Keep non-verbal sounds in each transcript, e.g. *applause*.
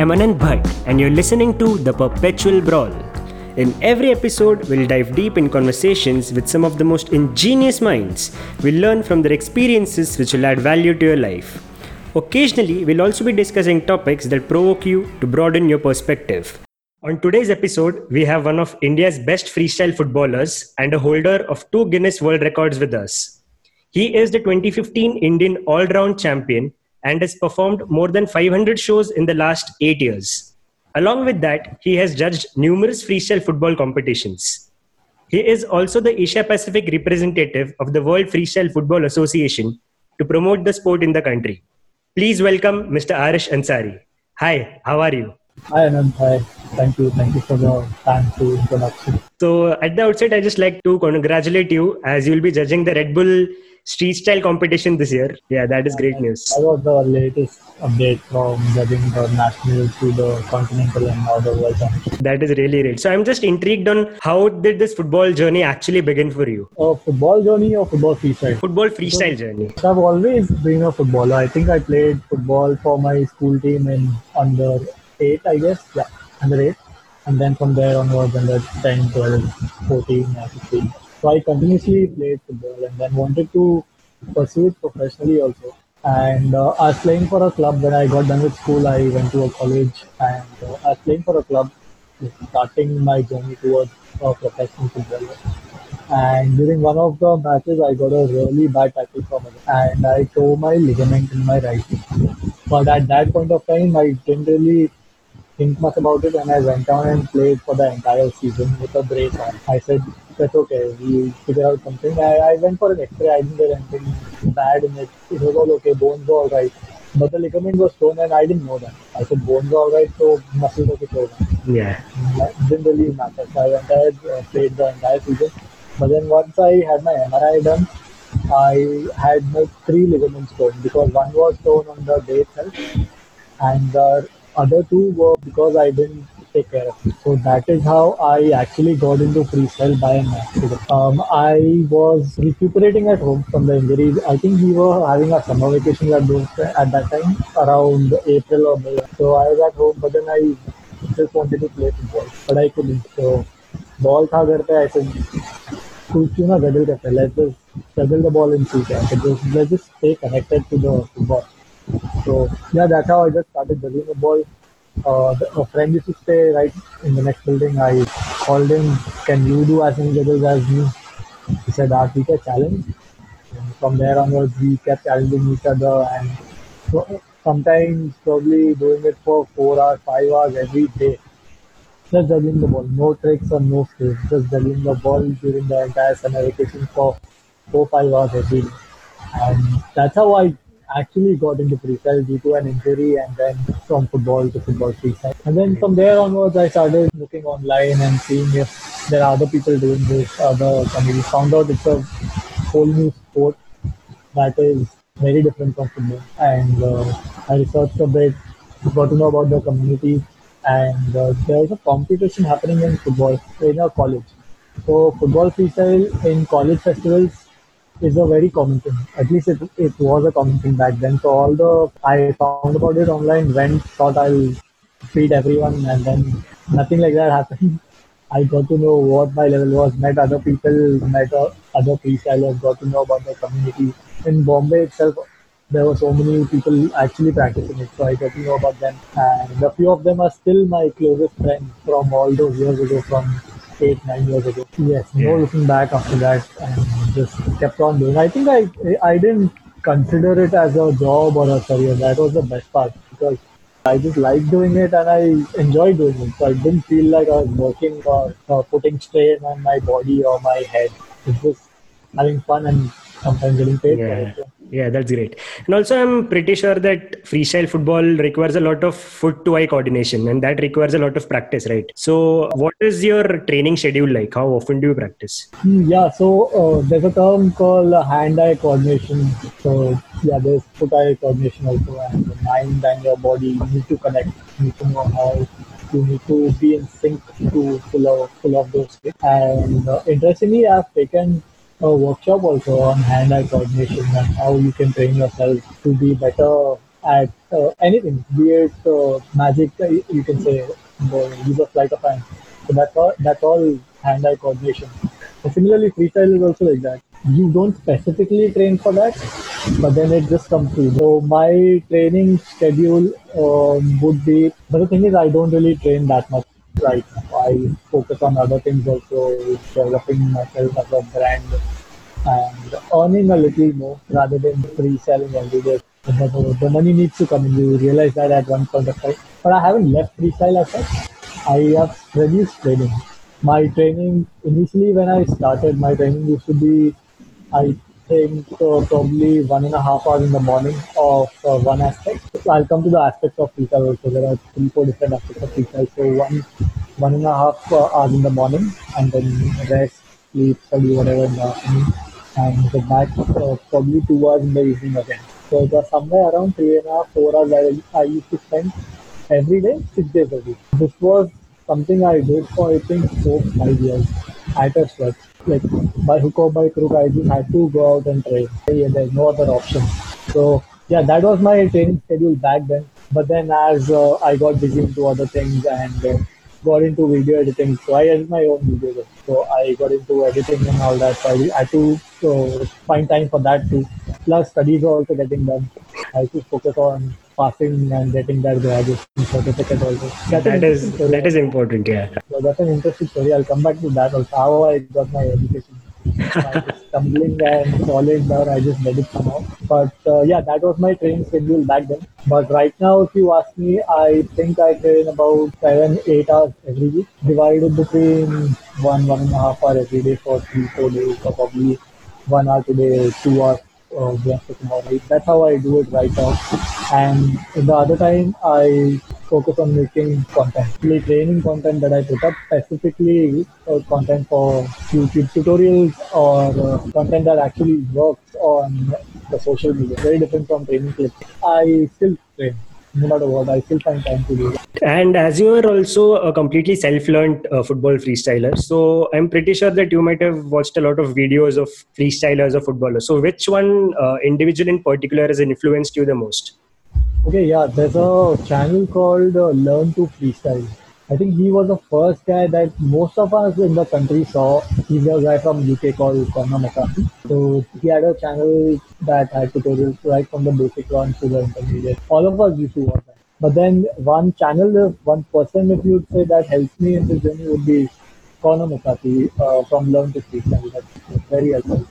I'm Anant Bhat, and you're listening to The Perpetual Brawl. In every episode, we'll dive deep in conversations with some of the most ingenious minds. We'll learn from their experiences which will add value to your life. Occasionally, we'll also be discussing topics that provoke you to broaden your perspective. On today's episode, we have one of India's best freestyle footballers and a holder of two Guinness World Records with us. He is the 2015 Indian All Round Champion and has performed more than 500 shows in the last eight years. Along with that, he has judged numerous freestyle football competitions. He is also the Asia Pacific representative of the World Freestyle Football Association to promote the sport in the country. Please welcome Mr. Aarish Ansari. Hi, how are you? Hi Anant, hi. Thank you. Thank you for your time to introduction. So, at the outset, I just like to congratulate you as you will be judging the Red Bull street style competition this year. Yeah, that is great news. I got the latest update from judging the national to the continental and now the world championship. That is really great. So, I'm just intrigued on how did this football journey actually begin for you? A football journey or football freestyle? Football freestyle journey. I've always been a footballer. I think I played football for my school team in under 8, I guess. Yeah, under 8. And then from there onwards, under 10, 12, 14, 15. So I continuously played football and then wanted to pursue it professionally also. And uh, I was playing for a club when I got done with school. I went to a college and uh, I was playing for a club, starting my journey towards uh, professional football. And during one of the matches, I got a really bad tackle from it, and I tore my ligament in my right. But at that point of time, I didn't really think much about it, and I went down and played for the entire season with a brace on. I said, "That's okay. We figure out something." I, I went for an X-ray. I didn't get anything bad in it. It was all okay. Bones were all right. But the ligament was torn, and I didn't know that. I said bones were all right, so muscles were torn. Yeah. It didn't really matter. So I went ahead, uh, played the entire season. But then once I had my MRI done, I had my three ligaments torn because one was torn on the day itself, and the other two were because I didn't take care of it. So that is how I actually got into freestyle by an accident. Um, I was recuperating at home from the injury. I think we were having a summer vacation at, those, at that time, around April or May. So I was at home, but then I just wanted to play football, but I couldn't. So ball था घर पे I said तू क्यों ना गडल करते let's just juggle the ball in two I said just let's just stay connected to the football. So yeah, that's how I just started juggling the ball. uh, a friend used to stay right in the next building. I called him, "Can you do as many jugglers as me?" He said, "Ah, we can challenge." And from there onwards, we kept challenging each other, and so, sometimes probably doing it for four hours, five hours every day. Just juggling the ball, no tricks or no skills, just juggling the ball during the entire summer vacation for four, five hours every day. And that's how I actually got into freestyle due to an injury and then from football to football freestyle. And then from there onwards, I started looking online and seeing if there are other people doing this, other communities. Found out it's a whole new sport that is very different from football. And uh, I researched a bit, got to know about the community, and uh, there's a competition happening in football in a college. So football freestyle in college festivals is a very common thing. At least it, it was a common thing back then. So all the I found about it online, went, thought I'll feed everyone, and then nothing like that happened. *laughs* I got to know what my level was, met other people, met uh, other freestylers, got to know about the community. In Bombay itself, there were so many people actually practicing it, so I got to know about them. And a few of them are still my closest friends from all those years ago, from eight, nine years ago. Yes, no Yeah. looking back after that, and just kept on doing. I think I I didn't consider it as a job or a career. That was the best part because I just liked doing it and I enjoyed doing it. So I didn't feel like I was working or, or putting strain on my body or my head. It's just having fun and sometimes getting paid for Yeah. it. Yeah, that's great. And also, I'm pretty sure that freestyle football requires a lot of foot to eye coordination and that requires a lot of practice, right? So, what is your training schedule like? How often do you practice? Hmm, Yeah, so uh, there's a term called uh, hand-eye coordination. So yeah, there's foot-eye coordination also, and the mind and your body need to connect. You need to know how you need to be in sync to pull off, pull off those things. And uh, interestingly, I've taken a workshop also on hand-eye coordination and how you can train yourself to be better at uh, anything, be it uh, magic, uh, you can say, the use of flight of hand. So that's all, that's all hand-eye coordination. And similarly, freestyle is also like that. You don't specifically train for that, but then it just comes to you. So my training schedule um, would be, but the thing is, I don't really train that much right now. I focus on other things also, developing myself as a brand and earning a little more rather than free-selling every day. The, money needs to come in. You realize that at one point of time. But I haven't left freestyle as such. I have reduced training. My training initially when I started, my training used to be, I think uh, probably one and a half hours in the morning of uh, one aspect. So I'll come to the aspects of freestyle also. There are three, four different aspects of freestyle. So one, one and a half uh, hours in the morning, and then rest, sleep, study, whatever in the afternoon, and get back uh, probably two hours in the evening again. So it was somewhere around three and a half, four hours I, I used to spend every day, six days a week. This was something I did for I think four, five years at a stretch. Like by hook or by crook, I just had to go out and train. Yeah, there's no other option. So yeah, that was my training schedule back then. But then as uh, I got busy into other things and uh, got into video editing, so I edit my own videos. So I got into editing and all that. So I had to uh, find time for that too. Plus studies were also getting done. I had to focus on passing and getting that graduation certificate also. That's That is that is important. Yeah. So that's an interesting story. I'll come back to that also. How I got my education. Stumbling and falling down. I just let it out. But uh, yeah, that was my training schedule back then. But right now, if you ask me, I think I train about seven, eight hours every week, divided between one, one and a half hour every day for three, four days, or probably one hour today, two hours uh, the. That's how I do it right now. And the other time, I focus on making content, really training content that I put up specifically uh, content for YouTube tutorials or uh, content that actually works on the social media. Very different from training clips. I still train. No matter what, I still find time to do. And as you are also a completely self-learned uh, football freestyler, so I'm pretty sure that you might have watched a lot of videos of freestylers or footballers. So which one uh, individual in particular has influenced you the most? Okay, yeah, there's a channel called uh, Learn to Freestyle. I think he was the first guy that most of us in the country saw. He's a guy from UK called Connor McCarthy. So he had a channel that had tutorials right from the basic one to the intermediate. All of us used to watch that. But then one channel, one person, if you'd say that helped me in this journey would be Connor McCarthy uh, from Learn to Freestyle. That's very helpful.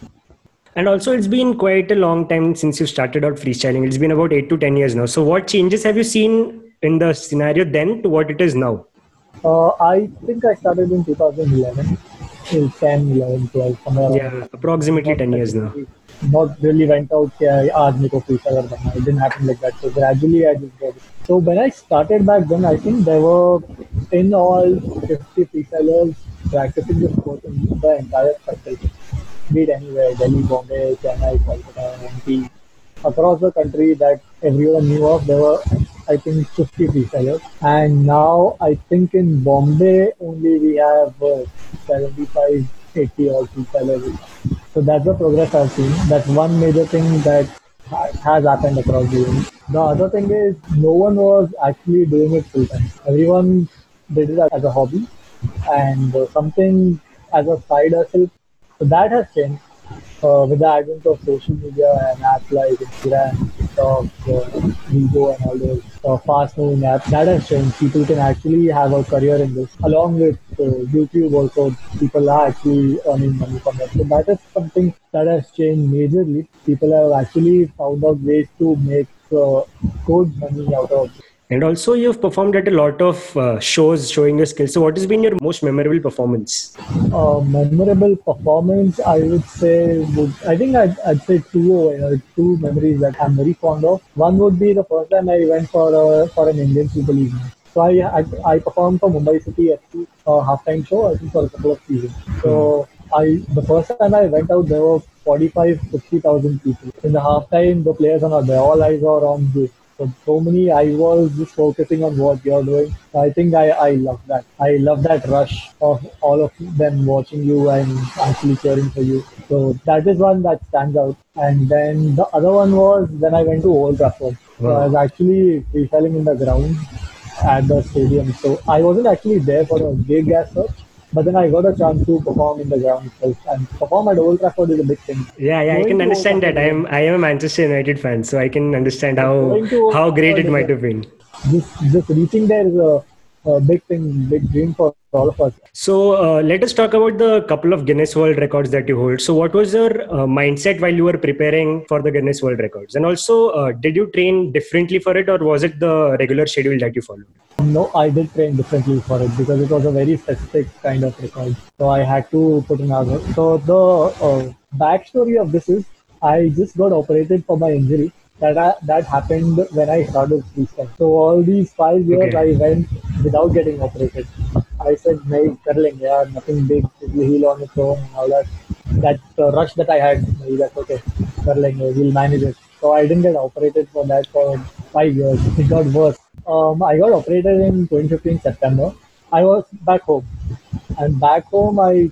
And also, it's been quite a long time since you started out freestyling. It's been about eight to 10 years now. So, what changes have you seen in the scenario then to what it is now? Uh, I think I started in 2011, in 10, 11, 12, somewhere Yeah, around. approximately not 10 years now. Not really went out, yeah, aadmi. It didn't happen like that. So gradually I just got it. So when I started back then, I think there were in all 50 freestylers practicing this sport in the entire country, Be it anywhere, Delhi, Bombay, Chennai, Kolkata, MP. Across the country that everyone knew of, there were I think 50 freestylers. And now I think in Bombay only we have uh, 75, 80 odd freestylers. So that's the progress I've seen. That's one major thing that has happened across the world. The other thing is no one was actually doing it full time. Everyone did it as a hobby and uh, something as a side hustle. So that has changed uh, with the advent of social media and apps like Instagram, TikTok, uh, Vivo, and all those uh, fast-moving apps. That has changed. People can actually have a career in this. Along with uh, YouTube, also people are actually earning money from it. So that is something that has changed majorly. People have actually found out ways to make uh, good money out of. And also, you've performed at a lot of uh, shows showing your skills. So, what has been your most memorable performance? uh, memorable performance, I would say, would I think I'd, I'd say two uh, two memories that I'm very fond of. One would be the first time I went for a, for an Indian Super League. So I, I I performed for Mumbai City FC uh, halftime show. I think for a couple of seasons. So I the first time I went out, there were 45, 50,000 people. In the halftime, the players are not there. All eyes are on you. So, so many eyeballs just focusing on what you're doing. I think I, I love that. I love that rush of all of them watching you and actually cheering for you. So that is one that stands out. And then the other one was when I went to Old Trafford. So I was actually freestyling in the ground at the stadium. So I wasn't actually there for a gig as such, but then I got a chance to perform in the ground itself. And perform at Old Trafford is a big thing. Yeah, yeah, I can understand that. I am I am a Manchester United fan, so I can understand how Going how great it might have been. Just, just reaching there is a, a big thing, big dream for all of us. So uh, let us talk about the couple of Guinness World Records that you hold. So what was your uh, mindset while you were preparing for the Guinness World Records? And also, uh, did you train differently for it, or was it the regular schedule that you followed? No, I did train differently for it because it was a very specific kind of record. So I had to put in. So the uh, backstory of this is I just got operated for my injury. That I, that happened when I started freestyle. So all these five years Okay. I went without getting operated. I said, "Nahi, kar lenge yaar, nothing big. It will heal on its own and all that." That uh, rush that I had, nahi, that's okay. Kar lenge, we'll manage it. So I didn't get operated for that for five years. It got worse. Um, I got operated in 2015 September. I was back home, and back home I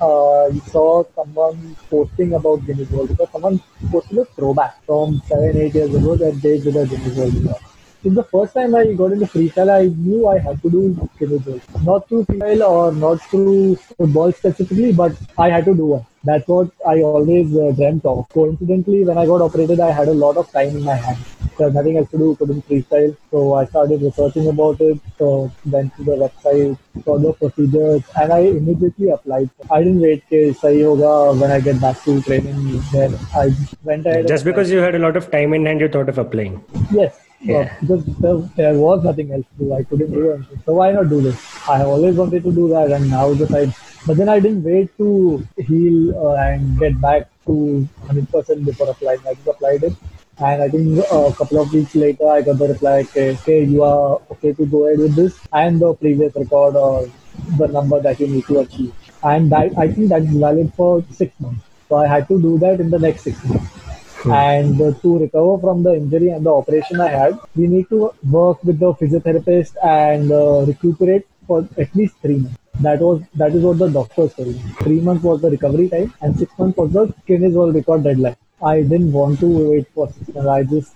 uh, saw someone posting about Guinness World because someone posted a throwback from seven, eight years ago that they did a Guinness World record. It's the first time I got into freestyle, I knew I had to do World. Not through freestyle or not through football specifically, but I had to do one. That's what I always uh, dreamt of. Coincidentally, when I got operated, I had a lot of time in my hands. There was nothing else to do, couldn't freestyle. So I started researching about it, so went to the website, saw the procedures, and I immediately applied. I didn't wait till sahi hoga when I get back to training. Then I went ahead. Just because you had a lot of time in hand, you thought of applying. Yes. Yeah. uh, because there, there was nothing else to do. I couldn't do anything. So why not do this? I always wanted to do that, and now just I. But then I didn't wait to heal uh, and get back to 100% before applying. I just applied it, and I think uh, a couple of weeks later I got the reply, okay, okay, you are okay to go ahead with this, and the previous record or the number that you need to achieve, and that I think that's valid for six months. So I had to do that in the next six months *laughs* and uh, to recover from the injury and the operation I had, we need to work with the physiotherapist and uh, recuperate for at least three months. That was that is what the doctors told me. Three months was the recovery time, and six months was the Guinness World Record deadline. I didn't want to wait for six months. I just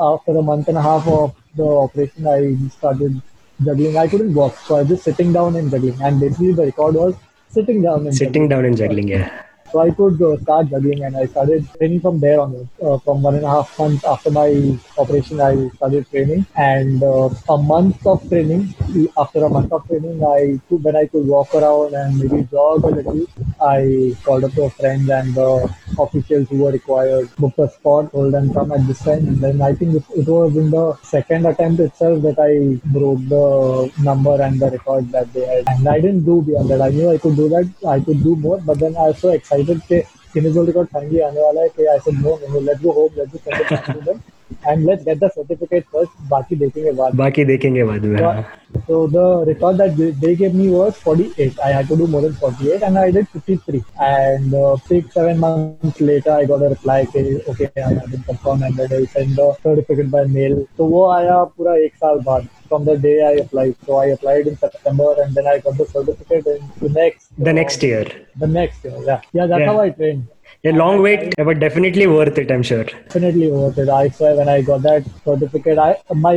after a month and a half of the operation, I started juggling. I couldn't walk, so I was just sitting down and juggling. And basically, the record was sitting down and Sitting juggling. down and juggling, yeah. So I could uh, start juggling and I started training from there on. Uh, from one and a half months after my operation, I started training. And uh, a month of training, after a month of training, I could, when I could walk around and maybe jog a little, I called up to a friend and the officials who were required, booked a spot, told them come at this time. And then I think it, it was in the second attempt itself that I broke the number and the record that they had. And I didn't do beyond that. I knew I could do that. I could do more, but then I was so project पे initial record finally आने वाला है कि I said no no let go hope let go consider and let get the certificate first बाकी देखेंगे बाद बाकी देखेंगे बाद में so the record that they give me was 48 I had to do more than 48 and I did 53 and 6 7 months later I got a reply कि okay I have been confirm and I send the certificate by mail तो वो आया पूरा 1 साल बाद। From the day I applied. So I applied in September, and then I got the certificate in the next The next year. the next year. Yeah, yeah, that's Yeah. how I trained. A long wait, but definitely worth it, I'm sure. definitely worth it. I swear when I got that certificate, I my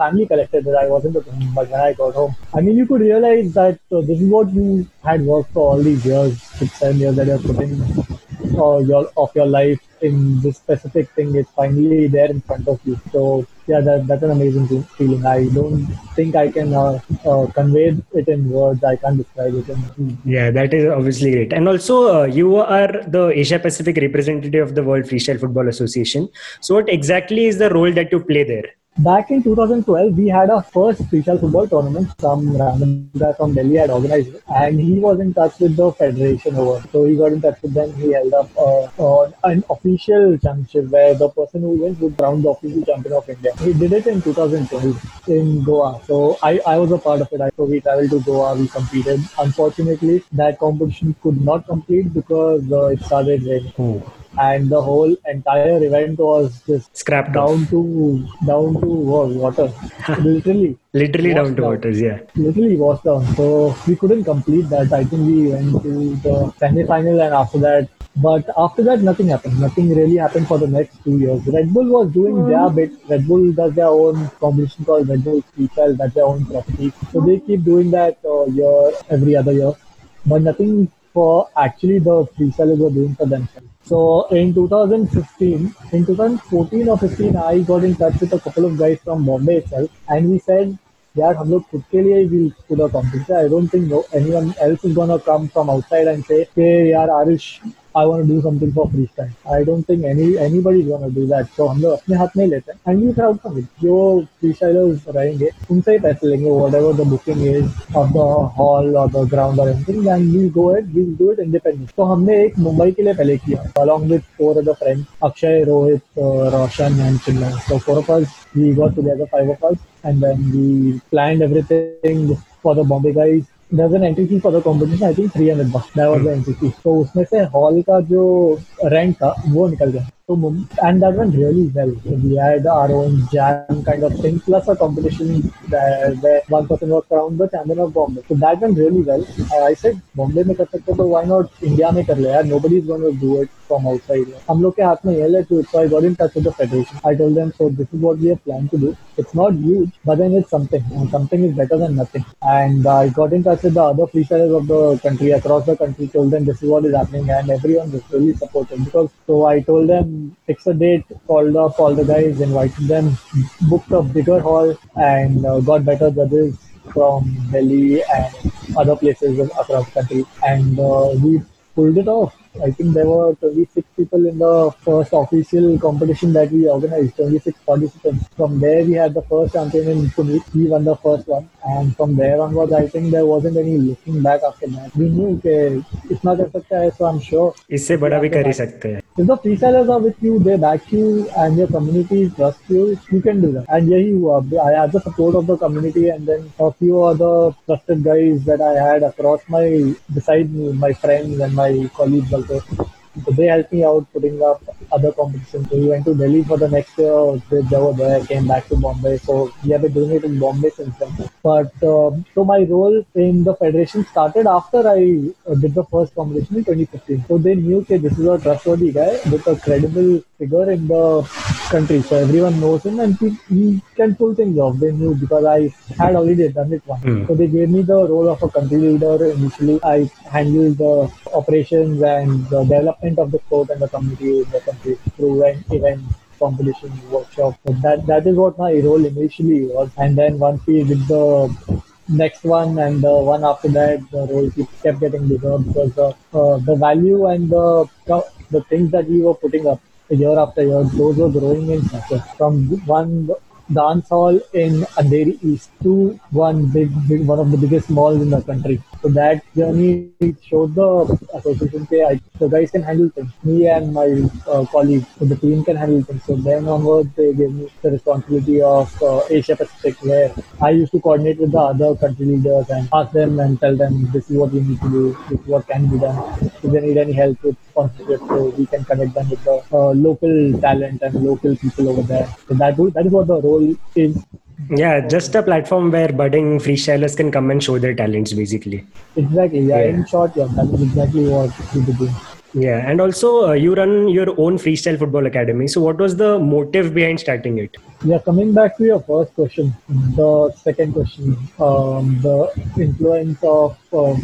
family collected it. I wasn't at home, but when I got home, I mean, you could realize that uh, this is what you had worked for all these years, six, seven years that you're putting uh, your of your life in this specific thing. It's finally there in front of you. So yeah, that, that's an amazing feeling. I don't think I can uh, uh, convey it in words. I can't describe it in. Yeah, that is obviously great. And also, uh, you are the Asia Pacific representative of the World Freestyle Football Association. So, what exactly is the role that you play there? Back in 2012, we had our first freestyle football tournament. Some random guy from Delhi had organized it, and he was in touch with the federation over. So he got in touch with them. He held up uh, an official championship where the person who wins would crown the official champion of India. He did it in 2012 in Goa. So I, I was a part of it. So we traveled to Goa. We competed. Unfortunately, that competition could not complete because uh, it started raining. And the whole entire event was just Scrapped down to down to wa- water, *laughs* literally. Literally down to out. waters, yeah. literally washed down. So we couldn't complete that. I think we went to the semi-final and after that. But after that, nothing happened. Nothing really happened for the next two years. Red Bull was doing their bit. Red Bull does their own competition called Red Bull Freestyle. That's their own property. So they keep doing that uh, year every other year. But nothing for actually the resellers were doing for themselves. So in 2015, in 2014 or 15, I got in touch with a couple of guys from Bombay itself, and we said, "Yeah, हम लोग खुद के लिए will खुद the company. I don't think no, anyone else is gonna come from outside and say, "Hey, यार Aarish." I want do something for free style I don't think any anybody want do that तो हम लोग अपने हाथ नहीं लेते हैं। And you crowd जो फ्री स्टाइलर्स रहेंगे, उनसे ही पैसे लेंगे whatever the booking is of the hall और द ग्राउंड और everything and we'll go it we'll do it independent तो हमने एक मुंबई के लिए पहले किया। Along with four other friends Akshay Rohit Roshan and Chilla so four of us, we got together, five of us, and then we planned everything for the Bombay guys. there's an entry fee for the competition I think 300 bucks that was the entry fee तो उसमें से hall का जो rent था वो निकल गया तो and that went really well so we had our own jam kind of thing plus a competition where, where one person was crowned the champion of Bombay so that went really well I, I said Bombay में कर सकते तो why not India में कर ले यार nobody is going to do it from outside हम लोग के हाथ में ये let do it so I got in touch with the federation I told them so this is what we have planned to do it's not huge but then it's something and something is better than nothing and I got in touch with the other freestylers of the country across the country told them this is what is happening and everyone was really supportive because so I told them fix a date called up all the guys invited them booked a bigger hall and uh, got better judges from Delhi and other places across the country. And uh, we pulled it off I think there were 26 people in the first official competition that we organized, 26 participants. From there, we had the first champion in Puneet. He won the first one. And from there onwards, I think there wasn't any looking back after that. We knew कि इतना कर सकता है, so I'm sure. इससे बड़ा भी कर ही सकते हैं If the freestylers are with you, they back you, and your community trusts you, you can do that. And yahi hua. I had the support of the community, and then a few other trusted guys that I had across my, beside me, my friends and my colleagues also. So they helped me out putting up other competitions. So we went to Delhi for the next year. They were there, came back to Bombay. So we have been doing it in Bombay since then. But uh, so my role in the federation started after I uh, did the first competition in 2015. So they knew that this is a trustworthy guy with a credible figure in the country. So everyone knows him and he, he can pull things off. They knew because I had already done it once. Hmm. So they gave me the role of a country leader initially. I handled the operations and the development of the sport and the community in the country through event competition workshop. That that is what my role initially was. And then once we did the next one and the one after that, the role kept getting bigger because the uh, the value and the the things that we were putting up year after year, those were growing in. From one dance hall in Andheri East to one big, big, one of the biggest malls in the country. So that journey showed the association that the guys can handle things. Me and my uh, colleagues, so the team can handle things. So then onwards, they gave me the responsibility of uh, Asia Pacific, where I used to coordinate with the other country leaders and ask them and tell them this is what we need to do, this is what can be done. If they need any help with sponsorship, so we can connect them with the uh, local talent and local people over there. So that that is what the role is. Yeah, just a platform where budding freestylers can come and show their talents, basically. Exactly. Yeah. Yeah. In short, yeah, that is exactly what we be. Yeah, and also uh, you run your own freestyle football academy. So, what was the motive behind starting it? Yeah, coming back to your first question, the second question, um, the influence of um,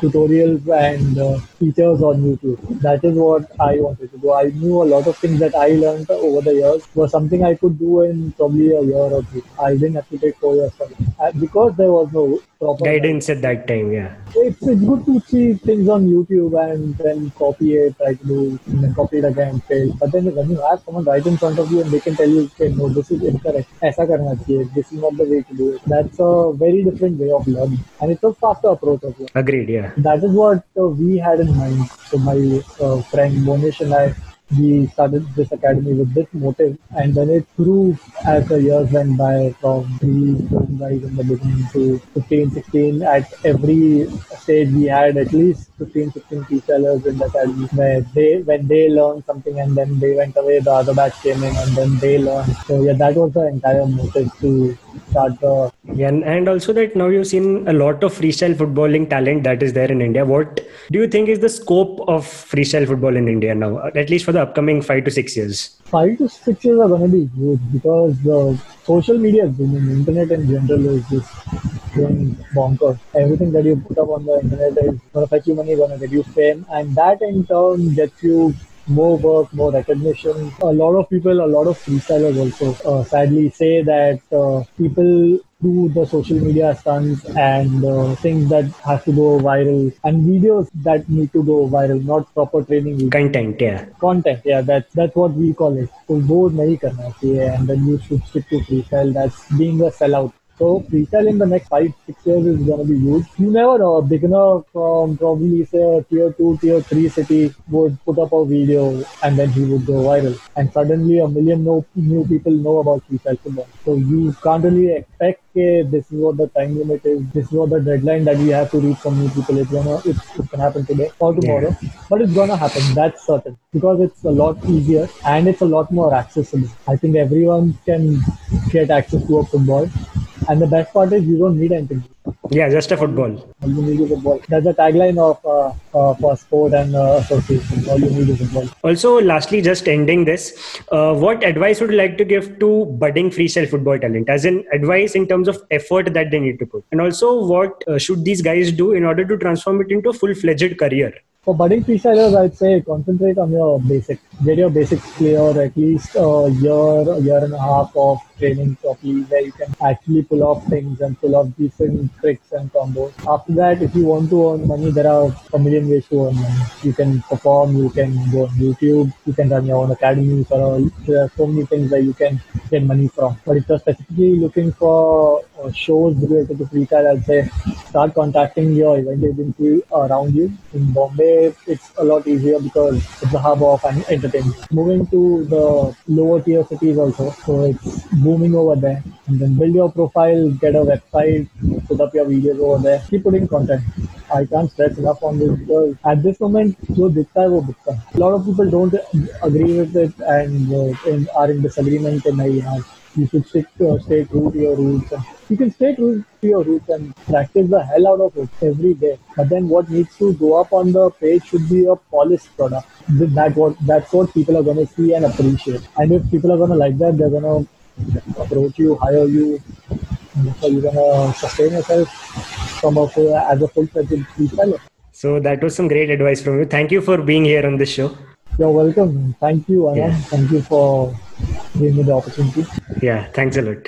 tutorials and uh, teachers on YouTube. That is what I wanted to do. I knew a lot of things that I learned over the years was something I could do in probably a year or two. I didn't have to take four years for it. Uh, because there was no proper Guidance at that time, yeah. it's, it's good to see things on YouTube and then copy it, try to do, and then copy it again, fail. But then when you have someone right in front of you and they can tell you, okay, no, this is incorrect, ऐसा करना चाहिए, this is not the way to do it. That's a very different way of learning. And it's a faster approach as well. Agreed, yeah. That is what uh, we had in mind. So my uh, friend Monish and I, we started this academy with this motive, and then it grew as the years went by from three, four guys in the beginning to 15, 16. At every stage, we had at least 15, 16 sellers in the academy where they, when they learned something and then they went away, the other batch came in and then they learned. So yeah, that was the entire motive to start the. Yeah, and, and also that now you've seen a lot of freestyle footballing talent that is there in India. What do you think is the scope of freestyle football in India now, at least for the upcoming five to six years? Five to six years are going to be good because the social media booming. Internet in general is just going bonkers. Everything that you put up on the internet is going to fetch you money, going to get you fame, and that in turn gets you more work, more recognition. A lot of people, a lot of freestylers also uh, sadly say that uh, people do the social media stunts and uh, things that have to go viral and videos that need to go viral, not proper training. Videos. Content, yeah. Content, yeah. That's that's what we call it. So bored nahi karna and then you should stick to freestyle. That's being a sellout. So freestyle in the next five, six years is gonna be huge. You never know, a beginner from probably say a tier two, tier three city would put up a video and then he would go viral. And suddenly a million no, new people know about freestyle football. So you can't really expect okay, this is what the time limit is, this is what the deadline that we have to reach some new people. It's gonna it, it can happen today or tomorrow. Yeah. But it's gonna happen, that's certain. Because it's a lot easier and it's a lot more accessible. I think everyone can get access to a football and the best part is you don't need anything. Yeah, just a football. All you need is a ball. That's the tagline of uh, uh, for sport and uh, association. All you need is a ball. Also, lastly, just ending this, uh, what advice would you like to give to budding freestyle football talent? As in advice in terms of effort that they need to put, and also what uh, should these guys do in order to transform it into a full-fledged career? For budding freestylers, I'd say concentrate on your basics. Get your basics clear, at least a year, a year and a half of training properly, where you can actually pull off things and pull off decent tricks and combos. After that, if you want to earn money, there are a million ways to earn money. You can perform, you can go on YouTube, you can run your own academy. there are so many things that you can get money from. But if you're specifically looking for uh, shows related to freestyle, I'd say start contacting your event agency around you. In Bombay, it's a lot easier because it's a hub of entertainment. Moving to the lower tier cities also, so it's booming over there. And then build your profile, get a website, put up your videos over there, keep putting content. I can't stress enough on this because at this moment, जो दिखता है वो दिखता A lot of people don't agree with it and uh, in, are in disagreement in नहीं यार you should stick to, stay true to your roots. And you can stay true to your roots and practice the hell out of it every day. But then what needs to go up on the page should be a polished product. That what that's what people are gonna see and appreciate. And if people are gonna like that, they're gonna approach you, hire you. So you're gonna sustain yourself from a as a full-fledged freestyler. So that was some great advice from you. Thank you for being here on this show. You're welcome. Thank you, Anant. Yeah. Thank you for giving me the opportunity. Yeah, thanks a lot.